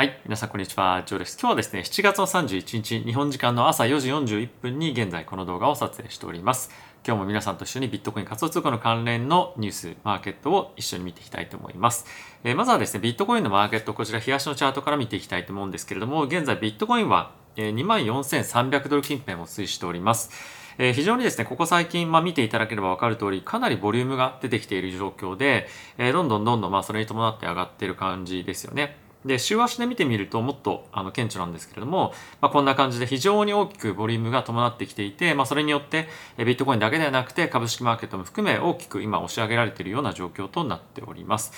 はい。皆さん、こんにちは。ジョーです。今日はですね、7月の31日、日本時間の朝4時41分に現在この動画を撮影しております。今日も皆さんと一緒にビットコイン仮想通貨の関連のニュース、マーケットを一緒に見ていきたいと思います。えー、まずはですね、ビットコインのマーケット、こちら、冷やしのチャートから見ていきたいと思うんですけれども、現在ビットコインは24,300ドル近辺を推移しております。えー、非常にですね、ここ最近、まあ、見ていただければわかる通り、かなりボリュームが出てきている状況で、えー、どんどんどんどん、まあ、それに伴って上がっている感じですよね。で、週足で見てみるともっとあの顕著なんですけれども、まあ、こんな感じで非常に大きくボリュームが伴ってきていて、まあ、それによってビットコインだけではなくて株式マーケットも含め大きく今押し上げられているような状況となっております。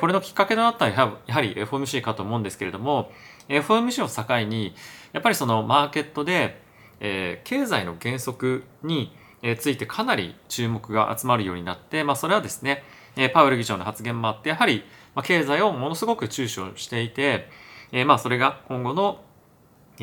これのきっかけとなったのはやはり FOMC かと思うんですけれども、FOMC を境に、やっぱりそのマーケットで、えー、経済の減速についてかなり注目が集まるようになって、まあ、それはですね、パウエル議長の発言もあって、やはりまあ、経済をものすごく注視をしていて、えー、まあそれが今後の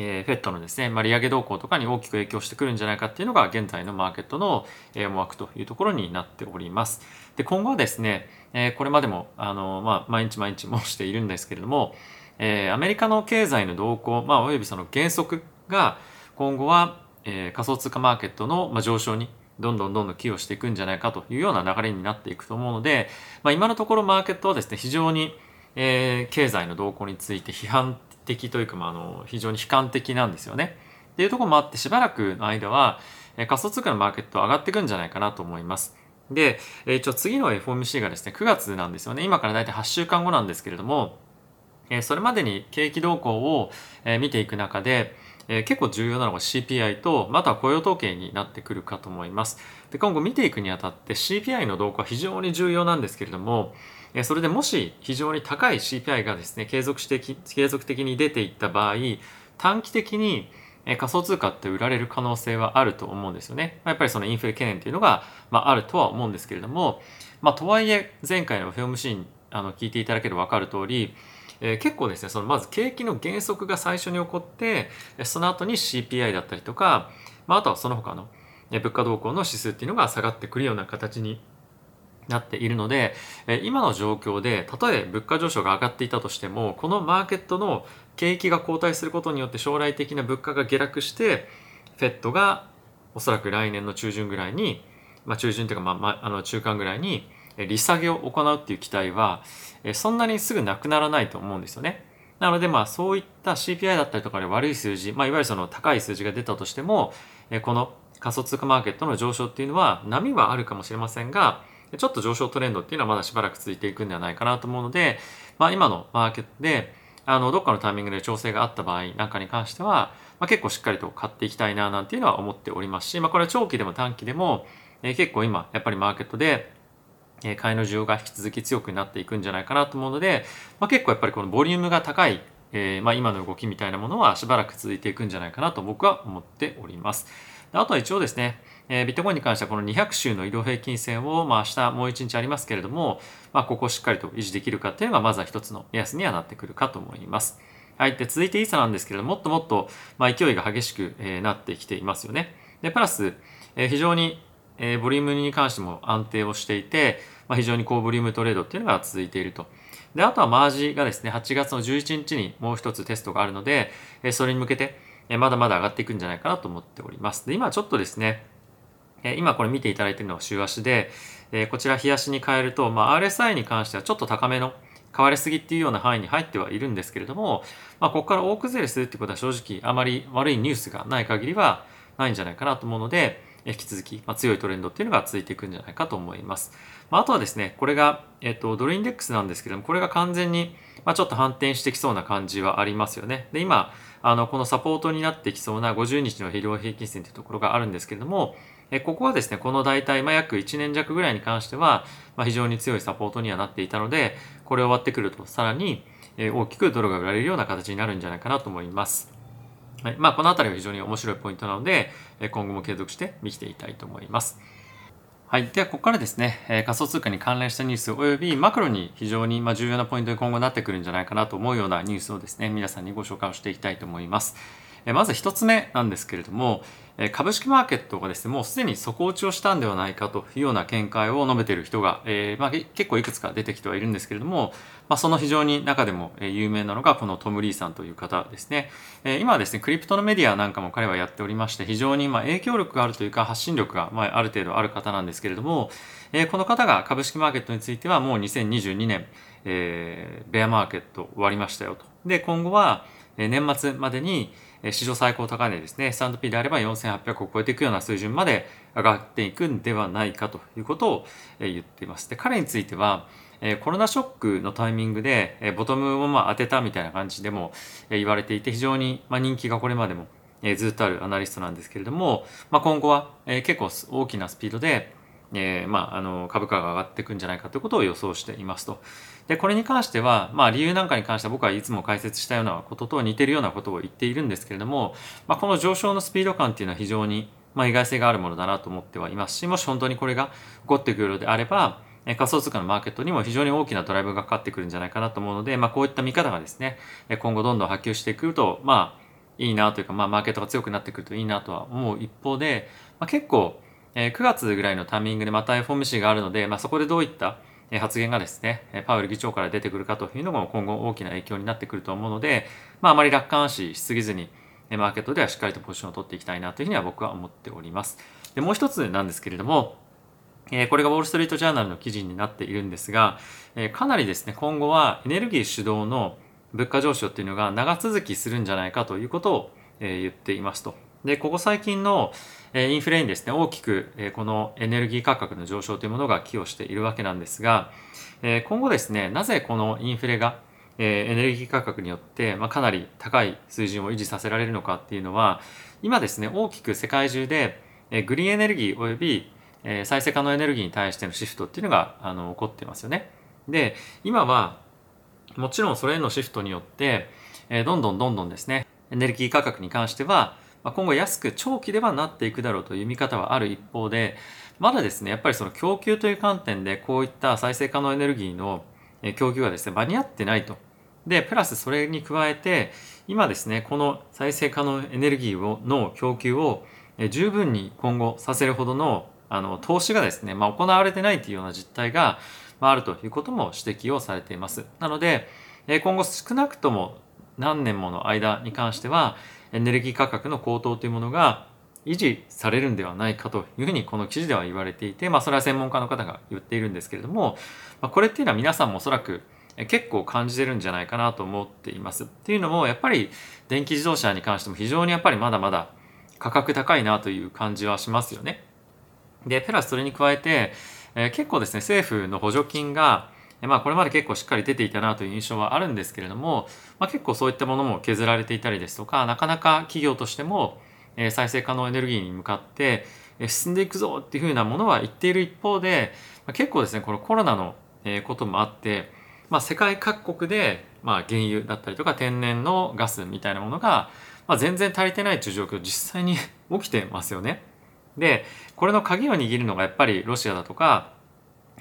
えー、フェットのですね、まあ、利上げ動向とかに大きく影響してくるんじゃないかっていうのが現在のマーケットの、え、思惑というところになっております。で、今後はですね、えー、これまでも、あの、まあ、毎日毎日申しているんですけれども、えー、アメリカの経済の動向、まあ、およびその減速が今後は、えー、仮想通貨マーケットの、まあ、上昇にどんどんどんどん寄与していくんじゃないかというような流れになっていくと思うので、まあ、今のところマーケットはですね、非常に、えー、経済の動向について批判的というか、まあ、あの非常に悲観的なんですよね。っていうところもあってしばらくの間は、えー、仮想通貨のマーケット上がっていくんじゃないかなと思います。で、えー、一応次の FOMC がですね、9月なんですよね。今から大体8週間後なんですけれども、えー、それまでに景気動向を、えー、見ていく中で、えー、結構重要なのが CPI と、または雇用統計になってくるかと思います。で、今後見ていくにあたって CPI の動向は非常に重要なんですけれども、え、それでもし非常に高い CPI がですね、継続して継続的に出ていった場合、短期的に仮想通貨って売られる可能性はあると思うんですよね。やっぱりそのインフレ懸念っていうのが、まあ、あるとは思うんですけれども、まあ、とはいえ前回のフィルムシーンあの聞いていただければ分かる通り、えー、結構ですねそのまず景気の減速が最初に起こってその後に CPI だったりとか、まあ、あとはその他の物価動向の指数っていうのが下がってくるような形になっているので今の状況でたとえ物価上昇が上がっていたとしてもこのマーケットの景気が後退することによって将来的な物価が下落してフェットがおそらく来年の中旬ぐらいに、まあ、中旬というか、まあ、まあ、あの中間ぐらいに利下げを行うっていう期待はそんなにすぐなくならないと思うんですよね。なのでまあそういった CPI だったりとかで悪い数字、まあ、いわゆるその高い数字が出たとしてもこの仮想通貨マーケットの上昇っていうのは波はあるかもしれませんがちょっと上昇トレンドっていうのはまだしばらく続いていくんではないかなと思うので、まあ、今のマーケットであのどっかのタイミングで調整があった場合なんかに関しては、まあ、結構しっかりと買っていきたいななんていうのは思っておりますし、まあ、これは長期でも短期でも、えー、結構今やっぱりマーケットでえ買いの需要が引き続き強くなっていくんじゃないかなと思うので、まあ、結構やっぱりこのボリュームが高い、えー、まあ、今の動きみたいなものはしばらく続いていくんじゃないかなと僕は思っております。あとは一応ですね、えー、ビットコインに関してはこの200週の移動平均線を、まあ、明日もう1日ありますけれども、まあ、ここをしっかりと維持できるかっていうのがまずは一つの目安にはなってくるかと思います。はい。で、続いてイーサなんですけれども、もっともっと、まあ、勢いが激しく、えー、なってきていますよね。で、プラス、えー、非常に、えー、ボリュームに関しても安定をしていて、まあ、非常に高ボリュームトレードっていうのが続いていると。で、あとはマージがですね、8月の11日にもう一つテストがあるのでえ、それに向けてえ、まだまだ上がっていくんじゃないかなと思っております。で、今ちょっとですねえ、今これ見ていただいているのは週足でえ、こちら日足に変えると、まあ、RSI に関してはちょっと高めの買われすぎっていうような範囲に入ってはいるんですけれども、まあ、ここから大崩れするってことは正直あまり悪いニュースがない限りはないんじゃないかなと思うので、引き続き、まあ、強いトレンドっていうのが続いていくんじゃないかと思います。まあ、とはですね、これが、えっと、ドルインデックスなんですけども、これが完全に、ま、ちょっと反転してきそうな感じはありますよね。で、今、あの、このサポートになってきそうな50日の平均線というところがあるんですけれども、えここはですね、この大体、まあ、約1年弱ぐらいに関しては、まあ、非常に強いサポートにはなっていたので、これ終わってくると、さらに、え大きくドルが売られるような形になるんじゃないかなと思います。はい。まあ、この辺りは非常に面白いポイントなので、今後も継続して見ていきたいと思います。はい。では、ここからですね、え仮想通貨に関連したニュース及びマクロに非常にま重要なポイントに今後なってくるんじゃないかなと思うようなニュースをですね、皆さんにご紹介をしていきたいと思います。まず1つ目なんですけれども、株式マーケットがですね、もうすでに底打ちをしたんではないかというような見解を述べている人が、えー、まあ、結構いくつか出てきてはいるんですけれども、まあ、その非常に中でも有名なのがこのトム・リーさんという方ですね。今はですね、クリプトのメディアなんかも彼はやっておりまして、非常にま影響力があるというか発信力がまある程度ある方なんですけれども、この方が株式マーケットについてはもう2022年、え、ベアマーケット終わりましたよと。で、今後は年末までに史上最高高値ですね、S&P であれば4800を超えていくような水準まで上がっていくんではないかということを言っています。で、彼については、コロナショックのタイミングでボトムをまあ当てたみたいな感じでも言われていて、非常に人気がこれまでもずっとあるアナリストなんですけれども、まあ、今後は結構大きなスピードで、まあ、あの株価が上がっていくんじゃないかということを予想していますと。で、これに関しては、まあ理由なんかに関しては僕はいつも解説したようなことと似てるようなことを言っているんですけれども、まあ、この上昇のスピード感っていうのは非常に、まあ、意外性があるものだなと思ってはいます。し、もし本当にこれが起こってくるのであれば、仮想通貨のマーケットにも非常に大きなドライブがかかってくるんじゃないかなと思うので、まあ、こういった見方がですね、今後どんどん波及してくると、まあ、いいなというか、まあ、マーケットが強くなってくるといいなとは思う一方で、まあ、結構、え9月ぐらいのタイミングでまた FOMC があるので、まあ、そこでどういった発言がですね、パウエル議長から出てくるかというのも今後大きな影響になってくると思うので、まあ、あまり楽観視しすぎずに、マーケットではしっかりとポジションを取っていきたいなというふうには僕は思っております。でもう一つなんですけれども、これがウォール・ストリート・ジャーナルの記事になっているんですが、かなりですね、今後はエネルギー主導の物価上昇っていうのが長続きするんじゃないかということを言っていますと。で、ここ最近のインフレにですね、大きくこのエネルギー価格の上昇というものが寄与しているわけなんですが、今後ですね、なぜこのインフレがエネルギー価格によって、ま、かなり高い水準を維持させられるのかっていうのは、今ですね、大きく世界中でグリーンエネルギー及び再生可能エネルギーに対してのシフトっていうのがあの起こってますよね。で、今はもちろんそれへのシフトによって、どんどんどんどんですね、エネルギー価格に関してはま今後安く長期ではなっていくだろうという見方はある一方で、まだですね、やっぱりその供給という観点でこういった再生可能エネルギーの供給がですね、間に合ってないと。で、プラスそれに加えて、今ですね、この再生可能エネルギーをの供給を十分に今後させるほどのあの投資がですね、まあ、行われてないというような実態が、まあ、あるということも指摘をされています。なので、今後少なくとも何年もの間に関しては、エネルギー価格の高騰というものが維持されるんではないかというふうにこの記事では言われていて、まあそれは専門家の方が言っているんですけれども、まあ、これっていうのは皆さんもおそらく結構感じてるんじゃないかなと思っています。っていうのもやっぱり電気自動車に関しても非常にやっぱりまだまだ価格高いなという感じはしますよね。で、プラスそれに加えて、えー、結構ですね、政府の補助金がまあこれまで結構しっかり出ていたなという印象はあるんですけれども、まあ、結構そういったものも削られていたりですとか、なかなか企業としても再生可能エネルギーに向かって進んでいくぞっていうふうなものは言っている一方で、結構ですね、このコロナのこともあって、まあ、世界各国で、まあ、原油だったりとか天然のガスみたいなものが、まあ、全然足りてないという状況実際に 起きてますよね。で、これの鍵を握るのがやっぱりロシアだとか、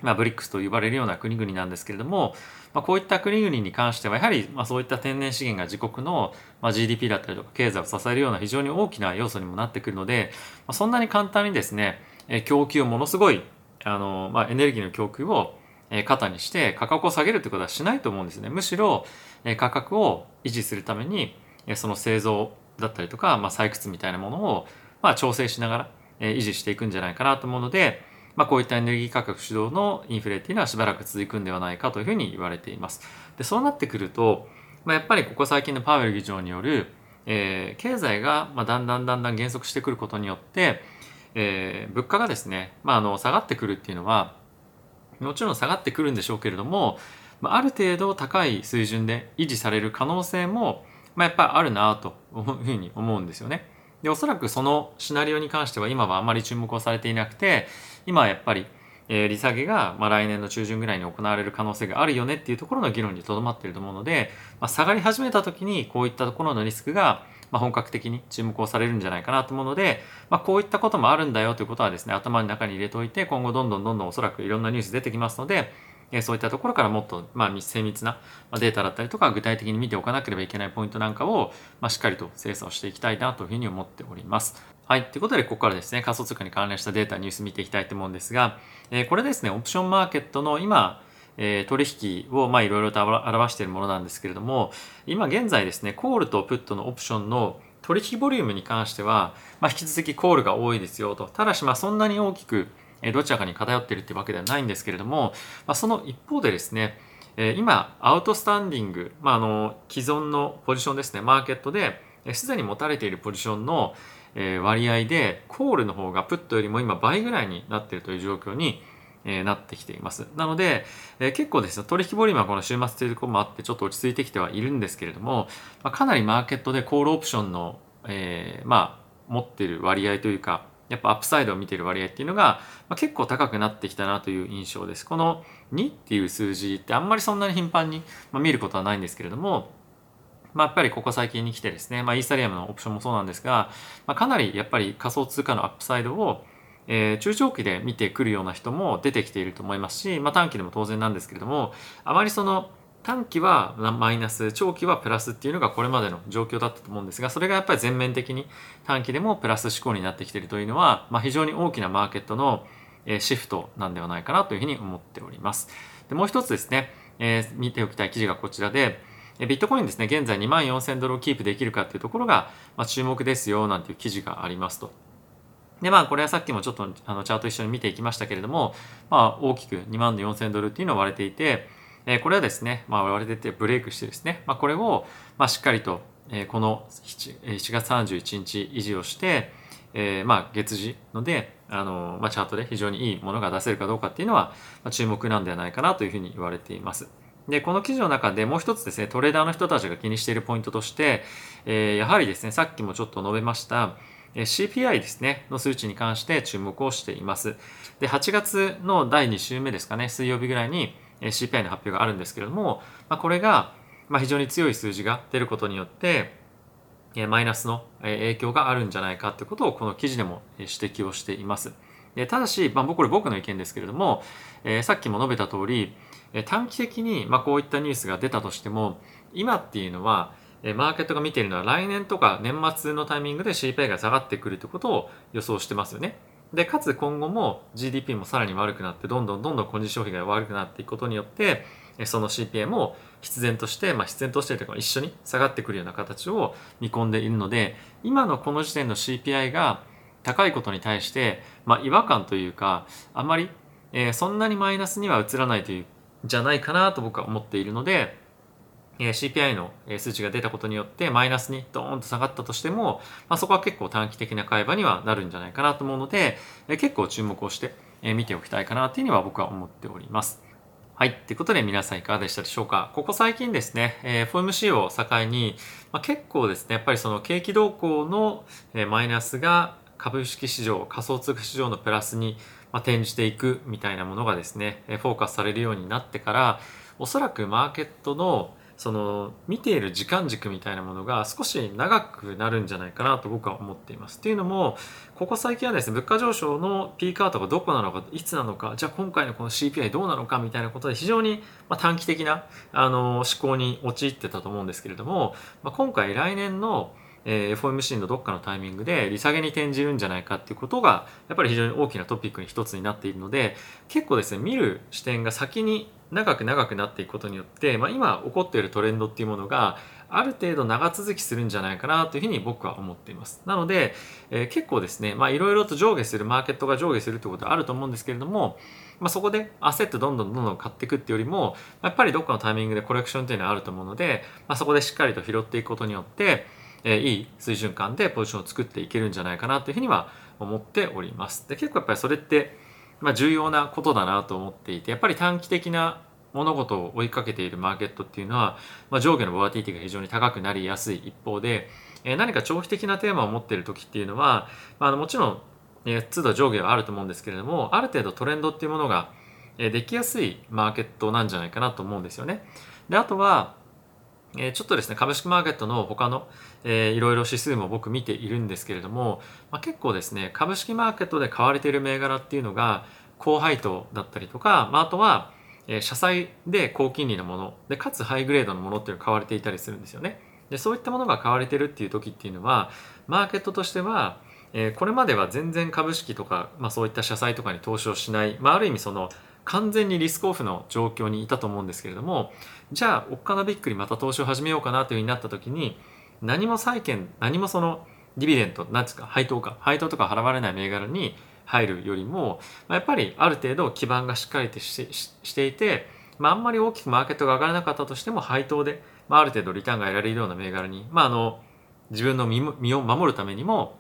まあ、ブリックスと呼ばれるような国々なんですけれども、まあ、こういった国々に関してはやはりまあそういった天然資源が自国のまあ GDP だったりとか経済を支えるような非常に大きな要素にもなってくるので、まあ、そんなに簡単にですね供給をものすごいあの、まあ、エネルギーの供給を肩にして価格を下げるということはしないと思うんですね。むしろ価格を維持するためにその製造だったりとか、まあ、採掘みたいなものをまあ調整しながら維持していくんじゃないかなと思うので、まあ、こういったエネルギー価格主導のインフレっていうのはしばらく続くんではないかというふうに言われています。でそうなってくると、まあ、やっぱりここ最近のパウエル議長による、えー、経済がまあだんだんだんだん減速してくることによって、えー、物価がですね、まあ、あの下がってくるっていうのはもちろん下がってくるんでしょうけれども、まあ、ある程度高い水準で維持される可能性も、まあ、やっぱりあるなというふうに思うんですよね。でおそらくそのシナリオに関しては今はあまり注目をされていなくて今はやっぱり、えー、利下げが、まあ、来年の中旬ぐらいに行われる可能性があるよねっていうところの議論にとどまっていると思うので、まあ、下がり始めた時にこういったところのリスクが、まあ、本格的に注目をされるんじゃないかなと思うので、まあ、こういったこともあるんだよということはですね頭の中に入れておいて今後どんどんどんどんおそらくいろんなニュース出てきますので、えそういったところからもっと、まあ、精密なデータだったりとか具体的に見ておかなければいけないポイントなんかを、まあ、しっかりと精査をしていきたいなというふうに思っております。はい。ということで、ここからですね、仮想通貨に関連したデータ、ニュース見ていきたいと思うんですが、えー、これですね、オプションマーケットの今、えー、取引をまあいろいろと表しているものなんですけれども、今現在ですね、コールとプットのオプションの取引ボリュームに関しては、まあ、引き続きコールが多いですよと。ただし、まあそんなに大きくえどちらかに偏っているってわけではないんですけれども、まあ、その一方でですね、え今、アウトスタンディング、まあ、あの既存のポジションですね、マーケットで、すでに持たれているポジションの割合で、コールの方がプットよりも今倍ぐらいになっているという状況になってきています。なので、え結構ですね、取引ボリュームはこの週末というところもあってちょっと落ち着いてきてはいるんですけれども、まかなりマーケットでコールオプションの、えー、まあ、持っている割合というか、やっぱアップサイドを見ている割合っていうのが、まあ、結構高くなってきたなという印象です。この2っていう数字ってあんまりそんなに頻繁に、まあ、見ることはないんですけれども、まあ、やっぱりここ最近に来てですね、まあ、イーサリアムのオプションもそうなんですが、まあ、かなりやっぱり仮想通貨のアップサイドを、えー、中長期で見てくるような人も出てきていると思いますし、まあ、短期でも当然なんですけれども、あまりその短期はマイナス、長期はプラスっていうのがこれまでの状況だったと思うんですが、それがやっぱり全面的に短期でもプラス思考になってきているというのは、まあ、非常に大きなマーケットのシフトなんではないかなというふうに思っております。でもう一つですね、えー、見ておきたい記事がこちらで、ビットコインですね、現在2万4000ドルをキープできるかっていうところが、まあ、注目ですよなんていう記事がありますと。で、まあ、これはさっきもちょっとあのチャート一緒に見ていきましたけれども、まあ、大きく2万4000ドルっていうのを割れていて、えこれはですね、まあ、我々でブレイクしてですね、まあ、これを、まあ、しっかりと、えこの 7, 7月31日維持をして、えー、まあ月次ので、あのまあ、チャートで非常にいいものが出せるかどうかっていうのは、まあ、注目なんではないかなというふうに言われています。で、この記事の中でもう一つですね、トレーダーの人たちが気にしているポイントとして、えー、やはりですね、さっきもちょっと述べました、え CPI ですね、の数値に関して注目をしています。で、8月の第2週目ですかね、水曜日ぐらいに、CPI の発表があるんですけれども、まあ、これがまあ非常に強い数字が出ることによってマイナスの影響があるんじゃないかということをこの記事でも指摘をしています。ただし、まあ、これ僕の意見ですけれども、えー、さっきも述べた通り短期的にまあこういったニュースが出たとしても今っていうのはマーケットが見ているのは来年とか年末のタイミングで CPI が下がってくるということを予想してますよね。で、かつ今後も GDP もさらに悪くなって、どんどんどんどん個人消費が悪くなっていくことによって、その CPI も必然として、まあ、必然としてというか一緒に下がってくるような形を見込んでいるので、今のこの時点の CPI が高いことに対して、まあ、違和感というか、あまり、えー、そんなにマイナスには移らないという、じゃないかなと僕は思っているので、え CPI の数値が出たことによってマイナスにドーンと下がったとしても、まあ、そこは結構短期的な会話にはなるんじゃないかなと思うので、え結構注目をして見ておきたいかなというには僕は思っております。はい。ということで皆さんいかがでしたでしょうか？ここ最近ですね、え FOMC を境に、まあ、結構ですね、やっぱりその景気動向のマイナスが株式市場、仮想通貨市場のプラスに転じていくみたいなものがですね、フォーカスされるようになってから、おそらくマーケットのその見ている時間軸みたいなものが少し長くなるんじゃないかなと僕は思っています。っていうのもここ最近はですね物価上昇のピークアウトがどこなのかいつなのかじゃあ今回のこの CPI どうなのかみたいなことで非常に短期的なあの思考に陥ってたと思うんですけれども、まあ、今回来年のえ FOMC のどっかのタイミングで利下げに転じるんじゃないかっていうことがやっぱり非常に大きなトピックに一つになっているので結構ですね見る視点が先に長く長くなっていくことによって、まあ、今起こっているトレンドっていうものがある程度長続きするんじゃないかなというふうに僕は思っています。なので、えー、結構ですね、まあいろいろと上下する、マーケットが上下するってことはあると思うんですけれども、まあそこで焦ってどんどんどんどん買っていくっていうよりも、やっぱりどっかのタイミングでコレクションっていうのはあると思うので、まあそこでしっかりと拾っていくことによって、えー、いい水準感でポジションを作っていけるんじゃないかなというふうには思っております。で、結構やっぱりそれって、まあ重要なことだなと思っていて、やっぱり短期的な物事を追いかけているマーケットっていうのは、まあ、上下のボラティティが非常に高くなりやすい一方で、えー、何か長期的なテーマを持っている時っていうのは、まあ、もちろん、えー、都度上下はあると思うんですけれどもある程度トレンドっていうものが、え、できやすいマーケットなんじゃないかなと思うんですよね。であとはえちょっとですね、株式マーケットの他の、えー、いろいろ指数も僕見ているんですけれども、まあ、結構ですね、株式マーケットで買われている銘柄っていうのが、高配当だったりとか、まあ、あとは、え、社債で高金利のものでかつハイグレードのものっていうのが買われていたりするんですよね。でそういったものが買われてるっていう時っていうのはマーケットとしては、え、これまでは全然株式とか、まあ、そういった社債とかに投資をしない、まあ、ある意味その完全にリスクオフの状況にいたと思うんですけれどもじゃあおっかなびっくりまた投資を始めようかなというふうになった時に何も債券何もそのディビデントなんですか配当か配当とか払われない銘柄に入るよりも、やっぱりある程度基盤がしっかりとしてしていて、まあ、あんまり大きくマーケットが上がらなかったとしても配当で、まあ、ある程度リターンが得られるような銘柄に、まあ、あの自分の身を守るためにも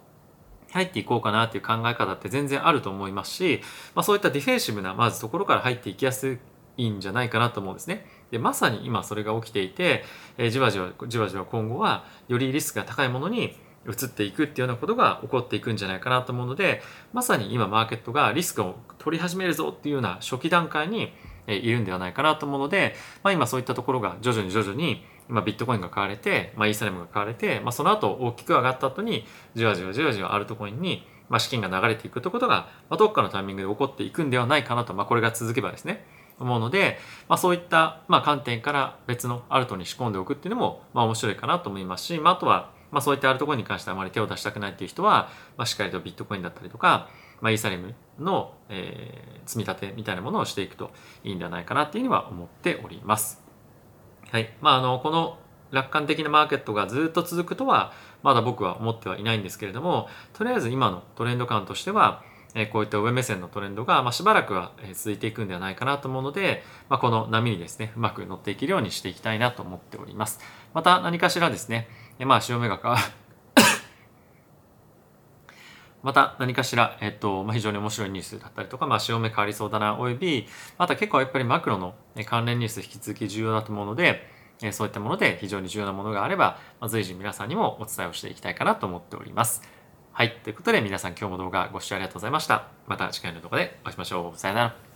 入っていこうかなっていう考え方って全然あると思いますし、まあ、そういったディフェンシブなまずところから入っていきやすいんじゃないかなと思うんですね。でまさに今それが起きていて、えー、じわじわじわじわ今後はよりリスクが高いものに移っていくっていうようなことが起こっていくんじゃないかなと思うのでまさに今マーケットがリスクを取り始めるぞっていうような初期段階にいるんではないかなと思うので、まあ、今そういったところが徐々に徐々に今ビットコインが買われて、まあ、イーサレムが買われて、まあ、その後大きく上がった後にじわじわじわじわアルトコインにまあ資金が流れていくということが、まあ、どっかのタイミングで起こっていくんではないかなと、まあ、これが続けばですね思うので、まあ、そういった、まあ、観点から別のアルトに仕込んでおくっていうのも、まあ、面白いかなと思いますし、まあ、あとはまあ、そういったあるところに関してあまり手を出したくないっていう人は、まあ、しっかりとビットコインだったりとか、まあ、イーサリムの、えー、積み立てみたいなものをしていくといいんではないかなっていうには思っております。はい。まあ、あの、この楽観的なマーケットがずっと続くとは、まだ僕は思ってはいないんですけれども、とりあえず今のトレンド感としては、えこういった上目線のトレンドが、ま、しばらくは続いていくんではないかなと思うので、まあ、この波にですね、うまく乗っていけるようにしていきたいなと思っております。また何かしらですね、まあ、潮目が変わまた何かしら、えっと、まあ、非常に面白いニュースだったりとか、まあ、潮目変わりそうだな、および、また結構やっぱりマクロの関連ニュース引き続き重要だと思うので、そういったもので非常に重要なものがあれば、ま、随時皆さんにもお伝えをしていきたいかなと思っております。はい。ということで皆さん今日も動画ご視聴ありがとうございました。また次回の動画でお会いしましょう。さよなら。